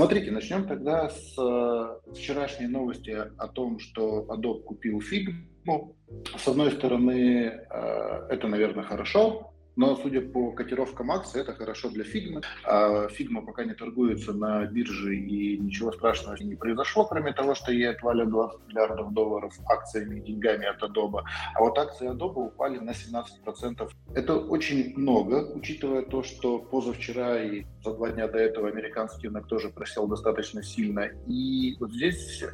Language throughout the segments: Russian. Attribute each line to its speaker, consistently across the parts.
Speaker 1: Смотрите, начнем тогда с э, вчерашней новости о том, что Adobe купил Figma. С одной стороны, э, это, наверное, хорошо, но, судя по котировкам акций, это хорошо для Figma. А Figma пока не торгуется на бирже, и ничего страшного не произошло, кроме того, что ей отвалят 20 миллиардов долларов акциями и деньгами от Adobe. А вот акции Adobe упали на 17%. Это очень много, учитывая то, что позавчера и за два дня до этого американский рынок тоже просел достаточно сильно. И вот здесь э,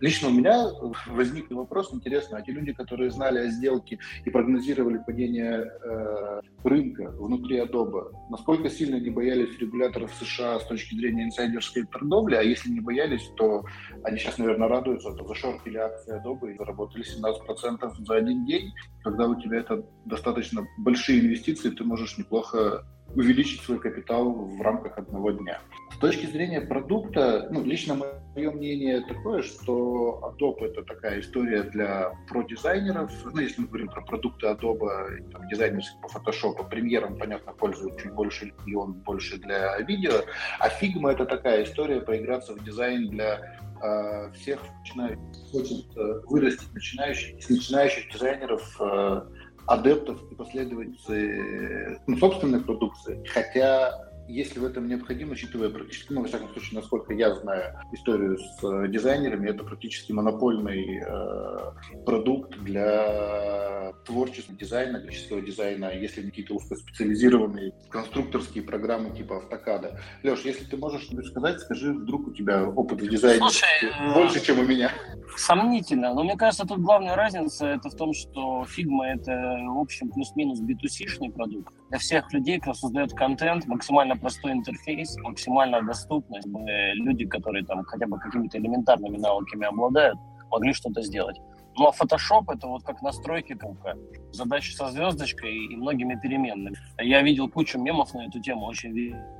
Speaker 1: лично у меня возник вопрос интересный. А те люди, которые знали о сделке и прогнозировали падение э, рынка внутри Adobe, насколько сильно они боялись регуляторов США с точки зрения инсайдерской торговли, а если не боялись, то они сейчас, наверное, радуются, то зашортили акции Adobe и заработали 17% за один день. Когда у тебя это достаточно большие инвестиции, ты можешь неплохо увеличить свой капитал в рамках одного дня. С точки зрения продукта, ну, лично мое мнение такое, что Adobe это такая история для про-дизайнеров. Ну, если мы говорим про продукты Adobe, там, дизайнерских по Photoshop, Premiere, понятно, пользуют чуть больше, и он больше для видео. А Figma это такая история поиграться в дизайн для э, всех начинающих, хочет э, вырастить начинающих, начинающих дизайнеров э, адептов и последователей ну, собственной продукции, хотя если в этом необходимо, учитывая практически, ну, во всяком случае, насколько я знаю историю с э, дизайнерами, это практически монопольный э, продукт для творческого дизайна, графического дизайна, если какие-то узкоспециализированные конструкторские программы типа автокада. Леш, если ты можешь что-нибудь сказать, скажи, вдруг у тебя опыт в дизайне Слушай, э, больше, чем у меня.
Speaker 2: Сомнительно, но мне кажется, тут главная разница это в том, что Figma это, в общем, плюс-минус B2C-шный продукт. Для всех людей, кто создает контент, максимально простой интерфейс, максимальная доступность, люди, которые там хотя бы какими-то элементарными навыками обладают, могли что-то сделать. Ну а Photoshop это вот как настройки круга. Задача со звездочкой и многими переменными. Я видел кучу мемов на эту тему, очень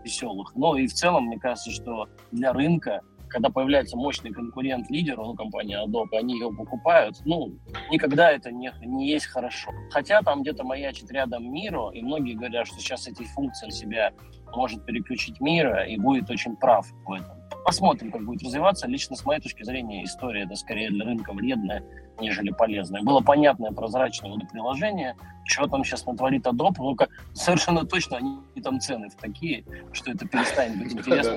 Speaker 2: веселых. Но и в целом, мне кажется, что для рынка когда появляется мощный конкурент лидеру, ну, компания Adobe, они ее покупают, ну, никогда это не, не есть хорошо. Хотя там где-то маячит рядом Миро, и многие говорят, что сейчас эти функции на себя может переключить Мира и будет очень прав в этом. Посмотрим, как будет развиваться. Лично с моей точки зрения история это скорее для рынка вредная, нежели полезное. Было понятное, прозрачное приложение, что там сейчас натворит Adobe, ну как совершенно точно они там цены в такие, что это перестанет быть интересно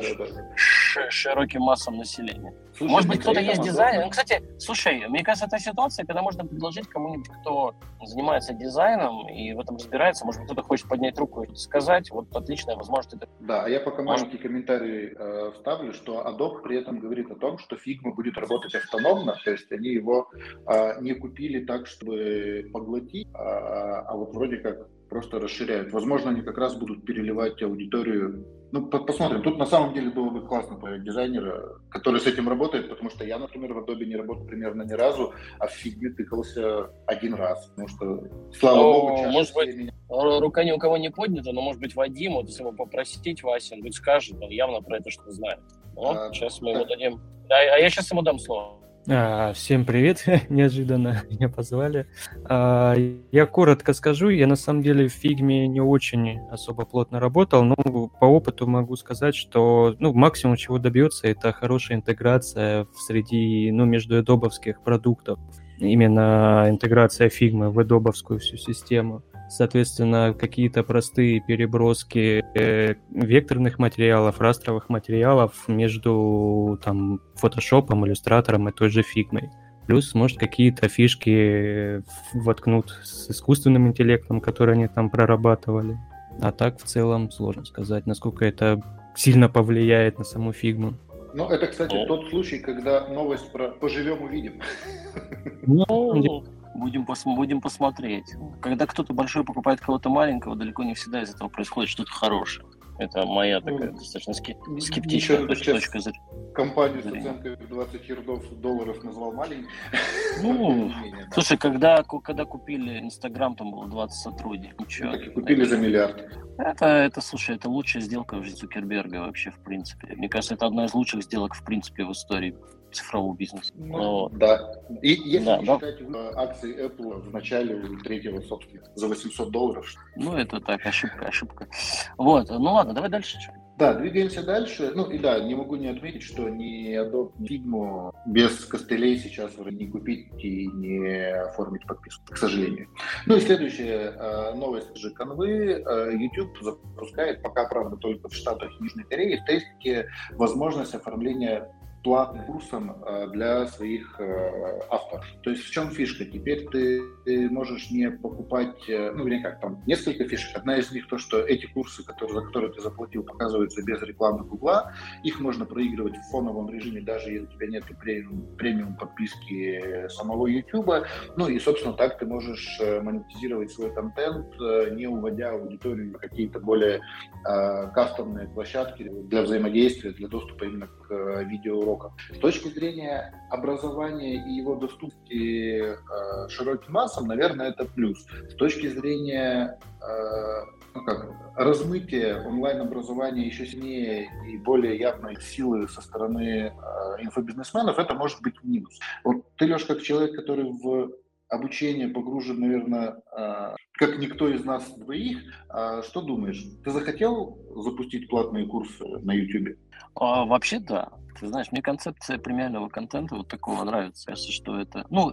Speaker 2: широким массам населения. Слушай, Может быть, кто-то есть дизайнер. Ну, кстати, слушай, мне кажется, это ситуация, когда можно предложить кому-нибудь, кто занимается дизайном и в этом разбирается, может быть, кто-то хочет поднять руку и сказать, вот отличная возможность. Это...
Speaker 1: Да, а я пока маленький комментарий э, вставлю, что Adobe при этом говорит о том, что Figma будет работать автономно, то есть они его э, не купили так, чтобы поглотить, а, а вот вроде как просто расширяют. Возможно, они как раз будут переливать аудиторию. Ну, посмотрим. Тут на самом деле было бы классно по дизайнера, который с этим работает, потому что я, например, в Adobe не работал примерно ни разу, а в фигме тыкался один раз. Потому что, слава ну, богу,
Speaker 2: может быть, меня... рука ни у кого не поднята, но, может быть, Вадим, вот если его попросить, Вася, он быть скажет, он явно про это что знает. Ну, а, сейчас мы да. ему дадим. А, а я сейчас ему дам слово.
Speaker 3: А, всем привет, неожиданно меня позвали. А, я коротко скажу, я на самом деле в фигме не очень особо плотно работал, но по опыту могу сказать, что ну, максимум чего добьется, это хорошая интеграция в среди, ну, между эдобовских продуктов. Именно интеграция фигмы в эдобовскую всю систему соответственно, какие-то простые переброски э, векторных материалов, растровых материалов между там фотошопом, иллюстратором и той же фигмой. Плюс, может, какие-то фишки воткнут с искусственным интеллектом, которые они там прорабатывали. А так, в целом, сложно сказать, насколько это сильно повлияет на саму фигму.
Speaker 1: Ну, это, кстати, О. тот случай, когда новость про «поживем, увидим».
Speaker 2: Ну, Будем, пос будем посмотреть. Когда кто-то большой покупает кого-то маленького, далеко не всегда из этого происходит что-то хорошее. Это моя такая ну, достаточно скептичная точка, точка
Speaker 1: зрения. Компанию с оценкой в 20 ярдов долларов назвал маленький.
Speaker 2: Ну, слушай, когда, когда купили Инстаграм, там было 20 сотрудников.
Speaker 1: Ничего. Так и купили за миллиард.
Speaker 2: Это, это, слушай, это лучшая сделка в жизни Цукерберга вообще, в принципе. Мне кажется, это одна из лучших сделок, в принципе, в истории цифрового бизнеса.
Speaker 1: Ну, Но... Да, И если да, не да. считать акции Apple в начале третьего собственно за 800 долларов.
Speaker 2: Ну, это так, ошибка, ошибка. Вот, ну ладно, давай дальше.
Speaker 1: Да, двигаемся дальше. Ну и да, не могу не отметить, что ни Adobe, ни Figma без костылей сейчас не купить и не оформить подписку, к сожалению. Ну и следующая э, новость же канвы. Э, YouTube запускает, пока, правда, только в Штатах Южной Кореи, в тестике возможность оформления платным курсом э, для своих э, авторов. То есть в чем фишка? Теперь ты, ты можешь не покупать, э, ну, или как, там несколько фишек. Одна из них то, что эти курсы, которые, за которые ты заплатил, показываются без рекламы Гугла. Их можно проигрывать в фоновом режиме, даже если у тебя нет премиум, премиум подписки самого YouTube. Ну и, собственно, так ты можешь монетизировать свой контент, не уводя аудиторию на какие-то более э, кастомные площадки для взаимодействия, для доступа именно к видеоурокам уроков. С точки зрения образования и его доступности э, широким массам, наверное, это плюс. С точки зрения э, ну как, размытия онлайн-образования еще сильнее и более явной силы со стороны э, инфобизнесменов, это может быть минус. Вот ты, Леш, как человек, который в обучение погружен, наверное, э, как никто из нас двоих. А что думаешь? Ты захотел запустить платные курсы на YouTube?
Speaker 2: А, вообще да. Ты знаешь, мне концепция премиального контента вот такого нравится. Кажется, что это... Ну,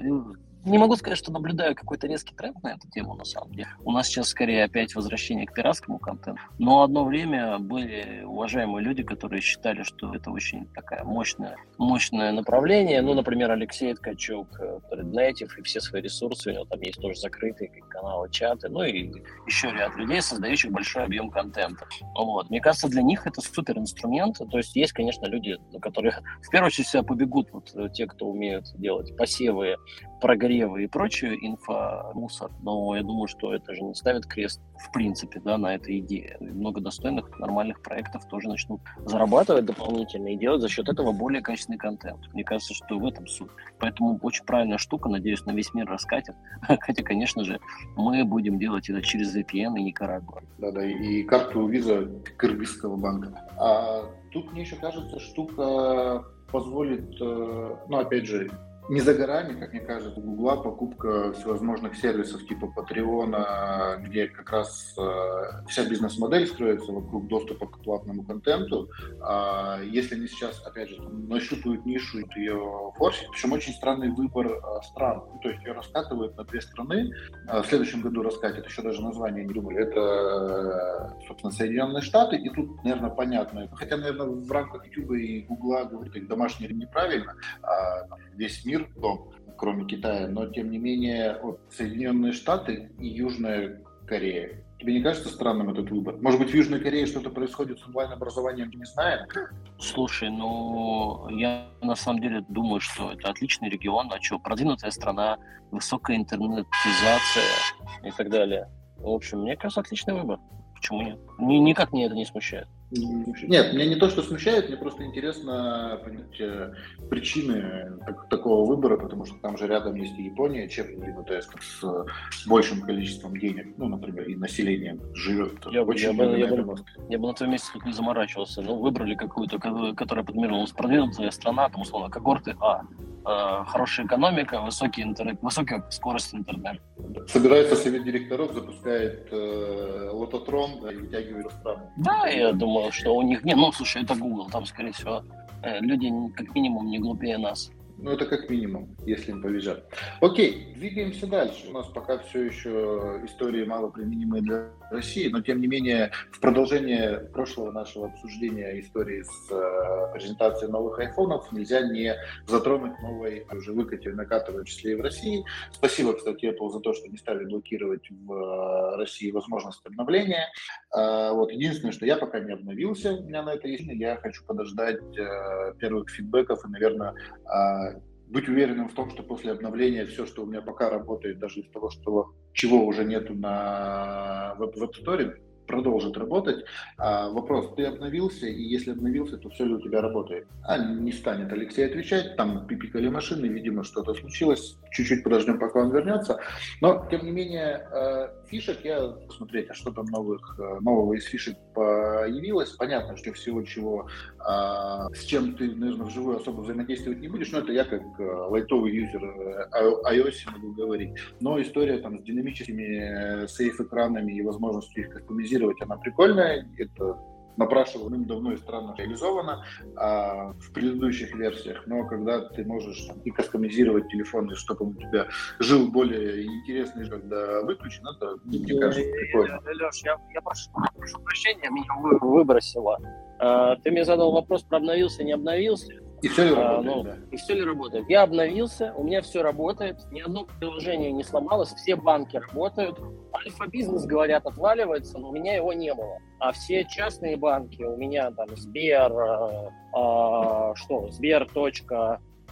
Speaker 2: не могу сказать, что наблюдаю какой-то резкий тренд на эту тему, на самом деле. У нас сейчас скорее опять возвращение к пиратскому контенту. Но одно время были уважаемые люди, которые считали, что это очень такая мощная, мощное направление. Ну, например, Алексей Ткачук, Native и все свои ресурсы, у него там есть тоже закрытые каналы, чаты, ну и еще ряд людей, создающих большой объем контента. Вот. Мне кажется, для них это супер инструмент. То есть есть, конечно, люди, которые в первую очередь себя побегут, вот те, кто умеют делать посевы, прогревы и прочую инфомусор, но я думаю, что это же не ставит крест в принципе да, на этой идее. Много достойных, нормальных проектов тоже начнут зарабатывать дополнительно и делать за счет этого более качественный контент. Мне кажется, что в этом суть. Поэтому очень правильная штука, надеюсь, на весь мир раскатит. Хотя, конечно же, мы будем делать это через VPN и Никарагуа.
Speaker 1: Да-да, и карту виза Кыргызского банка. А тут мне еще кажется, штука позволит, э, ну, опять же, не за горами, как мне кажется, у Гугла покупка всевозможных сервисов типа Патреона, где как раз э, вся бизнес-модель строится вокруг доступа к платному контенту. А если они сейчас, опять же, нащупают нишу и ее форсить, причем очень странный выбор э, стран. Ну, то есть ее раскатывают на две страны, а в следующем году раскатят, еще даже название не думали, это, э, собственно, Соединенные Штаты, и тут, наверное, понятно. Хотя, наверное, в рамках YouTube и Гугла говорить домашний неправильно, а весь мир мир кроме Китая, но тем не менее вот, Соединенные Штаты и Южная Корея. Тебе не кажется странным этот выбор? Может быть, в Южной Корее что-то происходит с онлайн-образованием, не знаем?
Speaker 2: Слушай, ну, я на самом деле думаю, что это отличный регион, а что, продвинутая страна, высокая интернетизация и так далее. В общем, мне кажется, отличный выбор. Почему нет? Ни, никак меня это не смущает.
Speaker 1: Нет, меня не то, что смущает, мне просто интересно понять э, причины так, такого выбора, потому что там же рядом есть и Япония, чем есть с, с большим количеством денег, ну, например, и населением живет.
Speaker 2: Я, очень я, бы, я, бы, я бы на твоем месте тут не заморачивался. Ну, выбрали какую-то, которая подмировалась продвинутая страна, там, условно, когорты А. Э, хорошая экономика, высокий интернет, высокая скорость интернета.
Speaker 1: Собирается совет директоров, запускает э, лототрон да, и вытягивает страну.
Speaker 2: Да, я думаю, что у них... Не, ну, слушай, это Google, там, скорее всего, э, люди как минимум не глупее нас.
Speaker 1: Ну, это как минимум, если им повезет. Окей, двигаемся дальше. У нас пока все еще истории мало применимые для России, но тем не менее, в продолжение прошлого нашего обсуждения истории с э, презентацией новых айфонов нельзя не затронуть новой уже выкате наката, в числе и в России. Спасибо, кстати, Apple за то, что не стали блокировать в э, России возможность обновления. Э, вот единственное, что я пока не обновился, у меня на это есть, я хочу подождать э, первых фидбэков и, наверное, э, быть уверенным в том, что после обновления все, что у меня пока работает, даже из того, что, чего уже нету на веб Store, продолжит работать. А вопрос, ты обновился, и если обновился, то все ли у тебя работает? А не станет Алексей отвечать, там пипикали машины, видимо, что-то случилось, чуть-чуть подождем, пока он вернется. Но, тем не менее, э, фишек, я посмотреть, а что там новых, э, нового из фишек появилось. Понятно, что всего чего, а, с чем ты, наверное, вживую особо взаимодействовать не будешь, но это я как э, лайтовый юзер iOS могу говорить. Но история там с динамическими сейф-экранами и возможностью их кастомизировать, она прикольная. Это напрашивал давно и странно реализовано а, в предыдущих версиях, но когда ты можешь там, и кастомизировать телефон, и чтобы он у тебя жил более интересный, когда выключен, это, мне кажется, прикольно.
Speaker 2: Леш, я, я прошу, прошу прощения, меня выбросило. А, ты мне задал вопрос про обновился, не обновился.
Speaker 1: И все ли работает, а, ну, да.
Speaker 2: И все ли работает. Я обновился, у меня все работает, ни одно приложение не сломалось, все банки работают. Альфа-бизнес, говорят, отваливается, но у меня его не было. А все частные банки, у меня там Сбер, э, э, что, Сбер.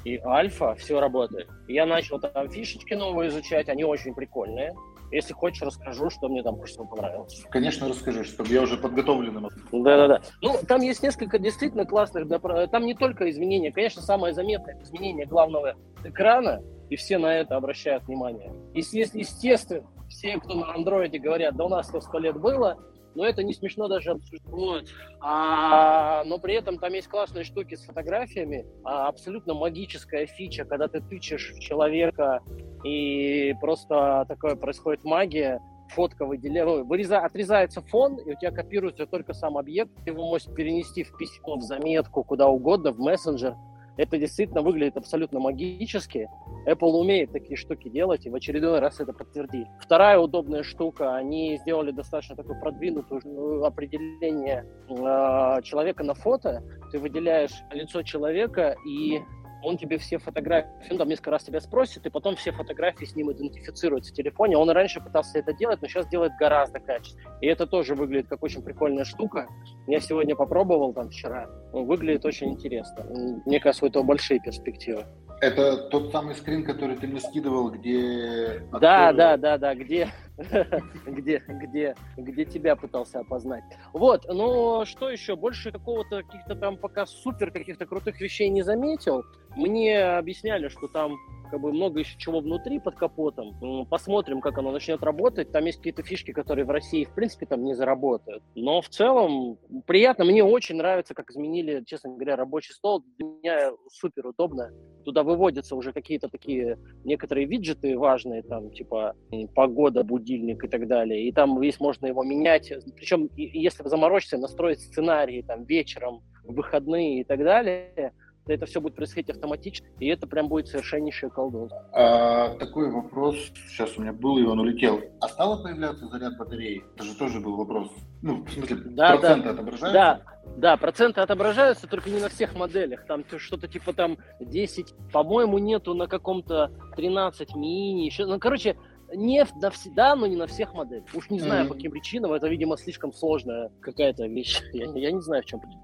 Speaker 2: и Альфа, все работает. Я начал там фишечки новые изучать, они очень прикольные. Если хочешь, расскажу, что мне там больше всего понравилось.
Speaker 1: Конечно, расскажи, чтобы я уже подготовленным.
Speaker 2: Да-да-да. Ну, там есть несколько действительно классных... Там не только изменения. Конечно, самое заметное изменение главного экрана, и все на это обращают внимание. И, естественно, все, кто на андроиде говорят, да у нас это сто лет было, но это не смешно даже обсуждать. Вот. А, но при этом там есть классные штуки с фотографиями, а абсолютно магическая фича, когда ты тычешь в человека и просто такое происходит магия, фотка выделяется, выреза, отрезается фон, и у тебя копируется только сам объект, ты его можешь перенести в письмо, в заметку, куда угодно, в мессенджер, это действительно выглядит абсолютно магически. Apple умеет такие штуки делать, и в очередной раз это подтвердили. Вторая удобная штука, они сделали достаточно такое продвинутое э, определение э, человека на фото. Ты выделяешь лицо человека и он тебе все фотографии, он там несколько раз тебя спросит, и потом все фотографии с ним идентифицируются в телефоне. Он раньше пытался это делать, но сейчас делает гораздо качественнее. И это тоже выглядит как очень прикольная штука. Я сегодня попробовал там вчера. Он выглядит очень интересно. Мне кажется, у этого большие перспективы.
Speaker 1: Это тот самый скрин, который ты мне скидывал, где...
Speaker 2: Да, да, да, да, где, где, где, где тебя пытался опознать. Вот, но что еще? Больше какого-то каких-то там пока супер каких-то крутых вещей не заметил. Мне объясняли, что там как бы много еще чего внутри под капотом. Посмотрим, как оно начнет работать. Там есть какие-то фишки, которые в России, в принципе, там не заработают. Но в целом приятно. Мне очень нравится, как изменили, честно говоря, рабочий стол. Для меня супер удобно. Туда выводятся уже какие-то такие некоторые виджеты важные, там, типа погода, будильник и так далее. И там весь можно его менять. Причем, если заморочиться, настроить сценарии там вечером, выходные и так далее – это все будет происходить автоматически, и это прям будет совершеннейшее колдунство.
Speaker 1: А, такой вопрос сейчас у меня был, и он улетел. А стало появляться заряд батареи? Это же тоже был вопрос. Ну, в смысле, да, проценты да. отображаются?
Speaker 2: Да, да, проценты отображаются, только не на всех моделях. Там что-то типа там 10, по-моему, нету на каком-то 13 мини. Еще, ну, короче, не навсегда, но не на всех моделях. Уж не знаю, mm-hmm. по каким причинам. Это, видимо, слишком сложная какая-то вещь. Я, я не знаю, в чем причина.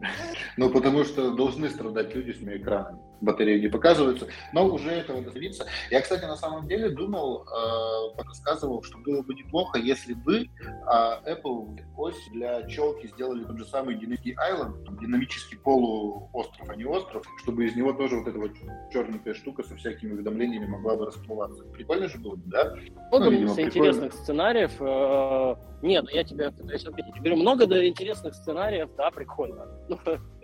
Speaker 1: Ну, потому что должны страдать люди с экранами. Батареи не показываются. Но уже этого добиться. Я, кстати, на самом деле думал, э, рассказывал, что было бы неплохо, если бы э, Apple ось для челки сделали тот же самый динамический Island, динамический полуостров, а не остров, чтобы из него тоже вот эта вот черненькая штука со всякими уведомлениями могла бы расплываться. Прикольно же было бы, да?
Speaker 2: Много ну, видимо, интересных сценариев. Э, нет, ну я тебе, говорю, много да, интересных сценариев, да, прикольно. Ну,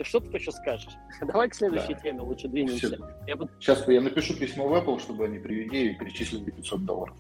Speaker 2: что ты еще скажешь? Давай к следующей да. теме лучше двинемся.
Speaker 1: Я буду... Сейчас я напишу письмо в Apple, чтобы они привели и перечислили 500 долларов.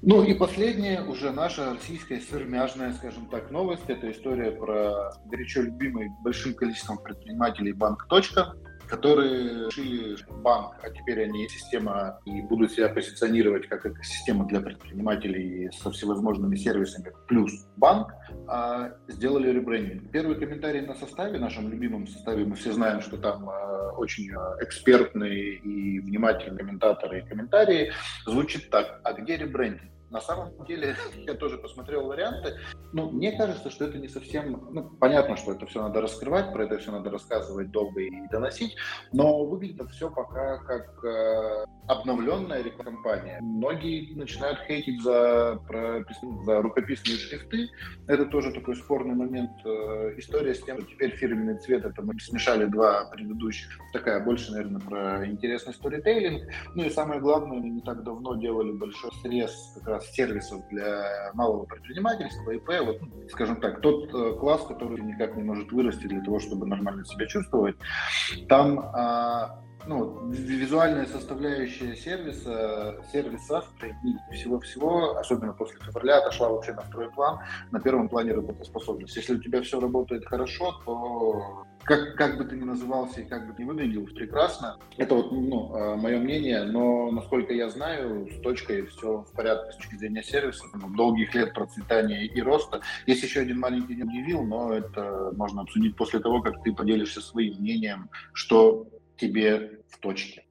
Speaker 1: Ну и последняя, уже наша российская свермяжная, скажем так, новость. Это история про горячо любимый большим количеством предпринимателей банк «Точка», которые решили банк, а теперь они система и будут себя позиционировать как экосистема для предпринимателей со всевозможными сервисами плюс банк, а сделали ребрендинг. Первый комментарий на составе, нашем любимом составе, мы все знаем, что там а, очень а, экспертные и внимательные комментаторы и комментарии, звучит так, а где ребрендинг? На самом деле, я тоже посмотрел варианты. Ну, мне кажется, что это не совсем... Ну, понятно, что это все надо раскрывать, про это все надо рассказывать долго и доносить, но выглядит это все пока как э, обновленная реклампания. Многие начинают хейтить за, про, за рукописные шрифты. Это тоже такой спорный момент. Э, история с тем, что теперь фирменный цвет, это мы смешали два предыдущих. Такая больше, наверное, про интересный сторитейлинг. Ну и самое главное, не так давно делали большой срез как раз сервисов для малого предпринимательства, ИП, вот, ну, скажем так, тот э, класс, который никак не может вырасти для того, чтобы нормально себя чувствовать, там а, ну, визуальная составляющая сервиса, сервиса и всего-всего, особенно после февраля, отошла вообще на второй план, на первом плане работоспособность. Если у тебя все работает хорошо, то как, как бы ты ни назывался и как бы ты ни выглядел, прекрасно. Это вот ну, а, мое мнение, но насколько я знаю, с точкой все в порядке с точки зрения сервиса, ну, долгих лет процветания и роста. Есть еще один маленький удивил, но это можно обсудить после того, как ты поделишься своим мнением, что тебе в точке.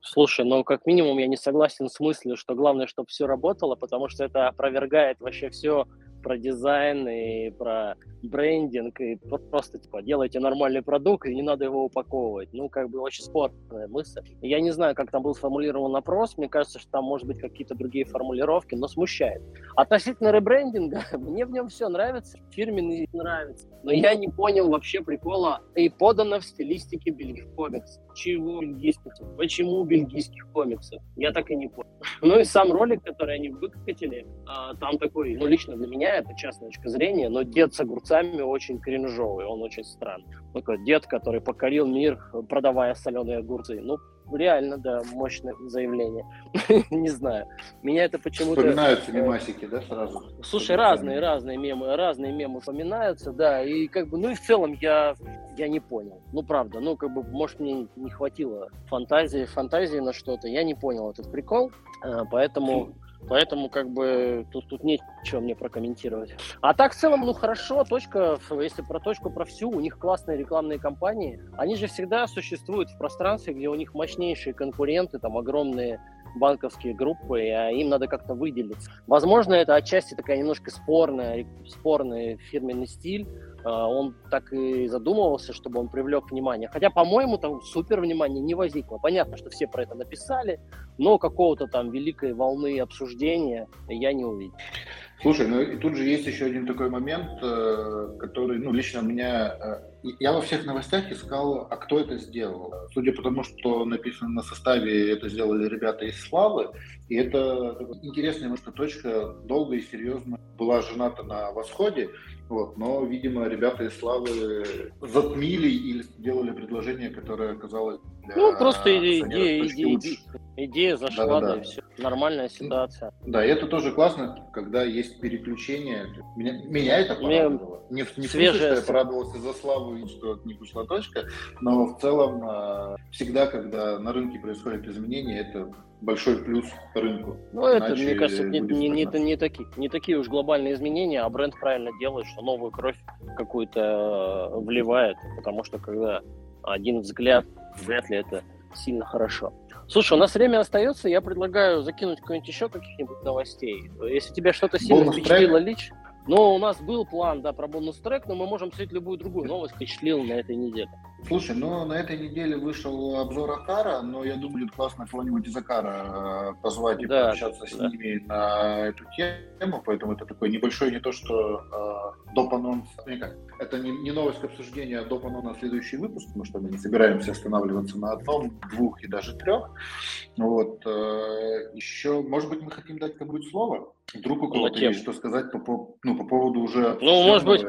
Speaker 2: Слушай, ну как минимум я не согласен с мыслью, что главное, чтобы все работало, потому что это опровергает вообще все про дизайн и про брендинг, и просто, типа, делайте нормальный продукт, и не надо его упаковывать. Ну, как бы очень спорная мысль. Я не знаю, как там был сформулирован вопрос, мне кажется, что там, может быть, какие-то другие формулировки, но смущает. Относительно ребрендинга, мне в нем все нравится, фирменный нравится, но я не понял вообще прикола, и подано в стилистике бельгийских комиксов. Чего бельгийских? Почему бельгийских комиксов? Я так и не понял. Ну и сам ролик, который они выкатили, а, там такой, ну, лично для меня, это частная точка зрения, но дед с огурцами очень кринжовый, он очень странный. Такой дед, который покорил мир, продавая соленые огурцы. Ну, реально, да, мощное заявление. Не знаю. Меня это почему-то...
Speaker 1: Вспоминаются э, мемасики, да, сразу?
Speaker 2: Слушай, разные, разные мемы, разные мемы вспоминаются, да, и как бы, ну и в целом я, я не понял. Ну, правда, ну, как бы, может, мне не хватило фантазии, фантазии на что-то, я не понял этот прикол, э, поэтому Поэтому как бы тут, тут нечего мне прокомментировать. А так в целом, ну хорошо, точка, если про точку, про всю, у них классные рекламные кампании. Они же всегда существуют в пространстве, где у них мощнейшие конкуренты, там огромные банковские группы, и а им надо как-то выделиться. Возможно, это отчасти такая немножко спорная, спорный фирменный стиль, он так и задумывался, чтобы он привлек внимание. Хотя, по-моему, там супер внимания не возникло. Понятно, что все про это написали, но какого-то там великой волны обсуждения я не увидел.
Speaker 1: Слушай, ну и тут же есть еще один такой момент, э, который, ну, лично меня... Э, я во всех новостях искал, а кто это сделал. Судя по тому, что написано на составе, это сделали ребята из Славы. И это интересная немножко точка. Долго и серьезно была жената на Восходе. Вот, но, видимо, ребята из Славы затмили или сделали предложение, которое оказалось
Speaker 2: для Ну, просто идея, идея, идея, идея зашла, да, да, да. и все. Нормальная ситуация.
Speaker 1: Да, и это тоже классно, когда есть переключение. Меня, меня это порадовало. Мне, не, не. Смысле, что я порадовался за Славу и что них ушла точка, но в целом а, всегда, когда на рынке происходят изменения, это большой плюс рынку.
Speaker 2: Ну, это, мне кажется, не, не, не, не, такие, не такие уж глобальные изменения, а бренд правильно делает, что новую кровь какую-то э, вливает, потому что когда один взгляд, вряд ли это сильно хорошо. Слушай, у нас время остается, я предлагаю закинуть какой-нибудь еще каких-нибудь новостей. Если тебя что-то сильно впечатлило лично, но у нас был план, да, про бонус трек, но мы можем обсудить любую другую новость, впечатлил на этой неделе.
Speaker 1: Слушай, ну на этой неделе вышел обзор Акара, но я думаю, будет классно кого-нибудь из Акара э, позвать и да, пообщаться с да. ними на эту тему, поэтому это такой небольшой, не то что э, доп. анонс, это не, не новость к обсуждению, а доп. анонс на следующий выпуск, потому что мы не собираемся останавливаться на одном, двух и даже трех. Вот. Э, еще, может быть, мы хотим дать кому-нибудь слово? Вдруг у кого-то есть что сказать по, по, ну, по поводу уже...
Speaker 2: Ну, может быть...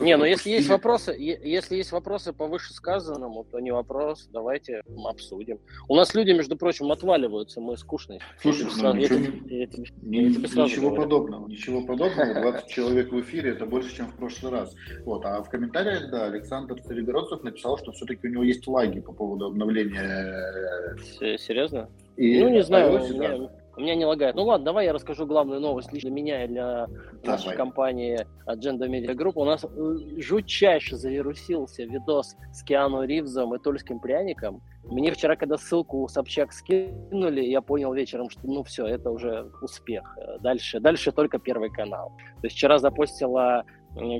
Speaker 2: Не, ну если есть вопросы, если есть вопросы по вышесказанному, то не вопрос, давайте обсудим. У нас люди, между прочим, отваливаются, мы скучные.
Speaker 1: Слушай, ну, ничего, я, я, я, я ничего подобного, ничего подобного. 20 человек в эфире, это больше, чем в прошлый раз. Вот, а в комментариях, да, Александр Царегородцев написал, что все-таки у него есть лаги по поводу обновления...
Speaker 2: Серьезно? И ну, не знаю, у меня не лагает. Ну ладно, давай я расскажу главную новость лично для меня и для давай. нашей компании Agenda Media Group. У нас э, жутчайше завирусился видос с Киану Ривзом и Тульским пряником. Мне вчера, когда ссылку Собчак скинули, я понял вечером, что ну все, это уже успех. Дальше, дальше только Первый канал. То есть вчера запостила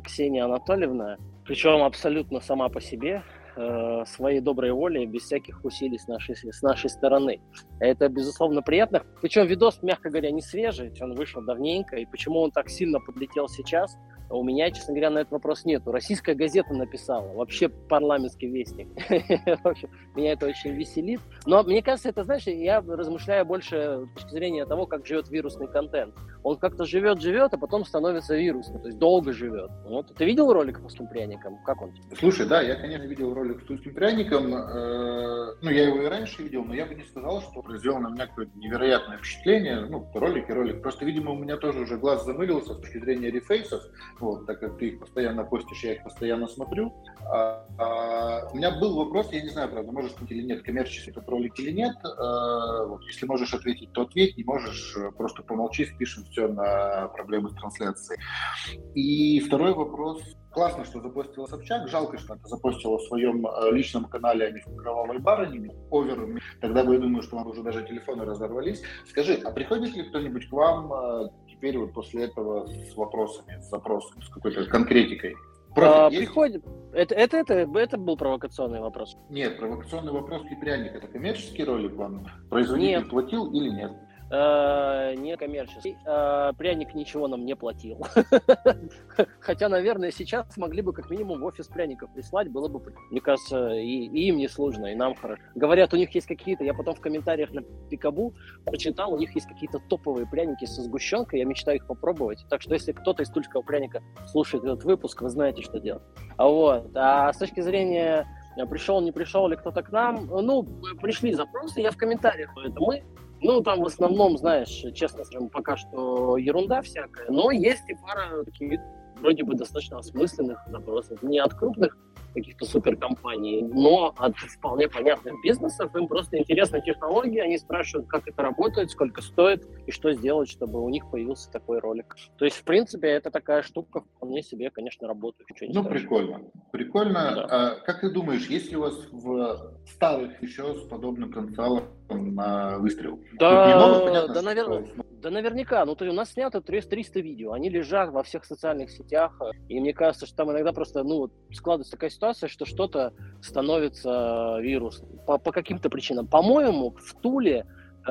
Speaker 2: Ксения Анатольевна, причем абсолютно сама по себе, э, своей доброй волей, без всяких усилий с нашей, с нашей стороны. Это, безусловно, приятно. Причем видос, мягко говоря, не свежий, он вышел давненько, и почему он так сильно подлетел сейчас, У меня, честно говоря, на этот вопрос нету. Российская газета написала, вообще парламентский вестник. Меня это очень веселит. Но мне кажется, это, знаешь, я размышляю больше с точки зрения того, как живет вирусный контент. Он как-то живет-живет, а потом становится вирусным, то есть долго живет. Вот. Ты видел ролик с пряником? Как он?
Speaker 1: Слушай, да, я, конечно, видел ролик с тульским пряником. Э, ну, я его и раньше видел, но я бы не сказал, что произвел на меня какое-то невероятное впечатление. Ну, ролик и ролик. Просто, видимо, у меня тоже уже глаз замылился с точки зрения рефейсов, вот, так как ты их постоянно постишь, я их постоянно смотрю. А, а, у меня был вопрос, я не знаю, правда, можешь быть или нет, коммерческий этот ролик или нет. А, вот, если можешь ответить, то ответь, не можешь, просто помолчи, спишем все на проблемы с трансляцией. И второй вопрос. Классно, что запостила Собчак. Жалко, что это запостила в своем э, личном канале, а не в кровавой барыне, овером. Тогда бы я думаю, что вам уже даже телефоны разорвались. Скажи, а приходит ли кто-нибудь к вам э, теперь вот после этого с вопросами, с запросом, с какой-то конкретикой?
Speaker 2: а, приходит. Это, это, это, это был провокационный вопрос.
Speaker 1: Нет, провокационный вопрос Лепряник. Это коммерческий ролик вам производитель нет. платил или нет?
Speaker 2: Э, не коммерческий. Э, пряник ничего нам не платил. Хотя, наверное, сейчас могли бы как минимум в офис пряников прислать, было бы, мне кажется, и, и им не сложно, и нам хорошо. Говорят, у них есть какие-то, я потом в комментариях на Пикабу прочитал, у них есть какие-то топовые пряники со сгущенкой, я мечтаю их попробовать. Так что, если кто-то из тульского пряника слушает этот выпуск, вы знаете, что делать. А вот. А с точки зрения пришел, не пришел ли кто-то к нам, ну, пришли запросы, я в комментариях, это мы ну, там в основном, знаешь, честно скажем, пока что ерунда всякая, но есть и пара таких вроде бы достаточно осмысленных запросов. Не от крупных каких-то суперкомпаний, но от вполне понятных бизнесов. Им просто интересна технология, они спрашивают, как это работает, сколько стоит и что сделать, чтобы у них появился такой ролик. То есть, в принципе, это такая штука вполне себе, конечно, работающая.
Speaker 1: Ну, прикольно. Прикольно. Да. А, как ты думаешь, есть ли у вас в старых еще с подобным потенциалом на выстрел?
Speaker 2: Да, новых, понятно, да, наверное, да наверняка. Ну, то есть у нас снято 300 видео, они лежат во всех социальных сетях, и мне кажется, что там иногда просто, ну, складывается такая ситуация, что что-то становится вирусом по, по каким-то причинам. По-моему, в Туле э,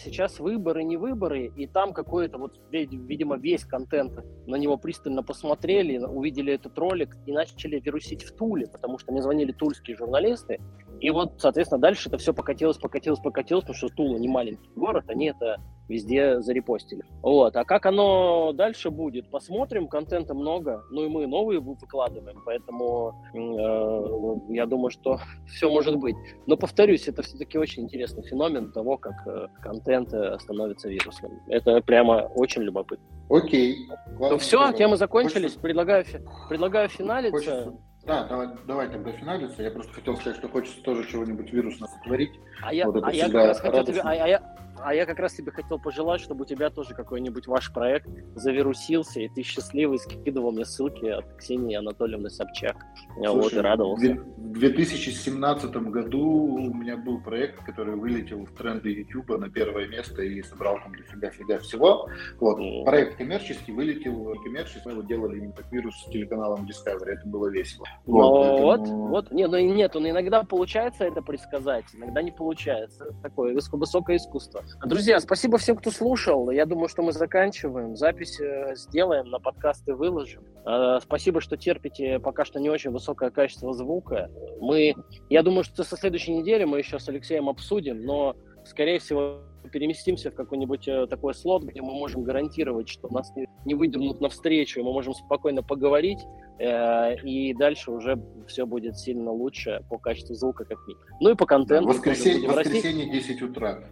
Speaker 2: сейчас выборы, не выборы, и там какой-то вот, видимо, весь контент, на него пристально посмотрели, увидели этот ролик и начали вирусить в Туле, потому что мне звонили тульские журналисты, и вот, соответственно, дальше это все покатилось, покатилось, покатилось, потому что Тула не маленький город, они это везде зарепостили. Вот. А как оно дальше будет, посмотрим. Контента много, ну и мы новые выкладываем, поэтому э, я думаю, что все может быть. Но повторюсь, это все-таки очень интересный феномен того, как э, контент э, становится вирусным. Это прямо очень любопытно.
Speaker 1: Окей.
Speaker 2: Ну все, темы закончились. Хочется... Предлагаю, предлагаю финалиться.
Speaker 1: Хочется... Да, давай, давай тогда финалиться. Я просто хотел сказать, что хочется тоже чего-нибудь вирусного сотворить.
Speaker 2: А я, вот а я как раз хотел тебе, а, а, я, а я как раз тебе хотел пожелать, чтобы у тебя тоже какой-нибудь ваш проект завирусился, и ты счастливый скидывал мне ссылки от Ксении Анатольевны Собчак. Слушай, вот, и радовался.
Speaker 1: В 2017 году у меня был проект, который вылетел в тренды YouTube на первое место и собрал там дофига-фига всего. Вот. Mm. Проект коммерческий вылетел коммерческий, мы его делали именно как вирус с телеканалом Discovery, это было весело.
Speaker 2: Вот, вот, поэтому... вот. Не, ну нет, он иногда получается это предсказать, иногда не получается. Такое высокое искусство. Друзья, спасибо всем, кто слушал. Я думаю, что мы заканчиваем. Запись э, сделаем, на подкасты выложим. Э, спасибо, что терпите пока что не очень высокое качество звука. Мы, я думаю, что со следующей недели мы еще с Алексеем обсудим, но, скорее всего, переместимся в какой-нибудь э, такой слот, где мы можем гарантировать, что нас не, не выдернут навстречу, и мы можем спокойно поговорить, э, и дальше уже все будет сильно лучше по качеству звука, как минимум. Ну и по контенту.
Speaker 1: Воскресенье, воскресенье 10 утра.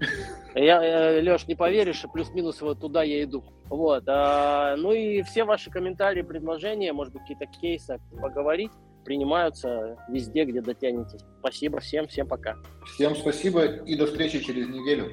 Speaker 2: Я, э, Леш, не поверишь, плюс-минус вот туда я иду. Вот. А, ну и все ваши комментарии, предложения, может быть, какие-то кейсы поговорить принимаются везде, где дотянетесь. Спасибо всем, всем пока.
Speaker 1: Всем спасибо и до встречи через неделю.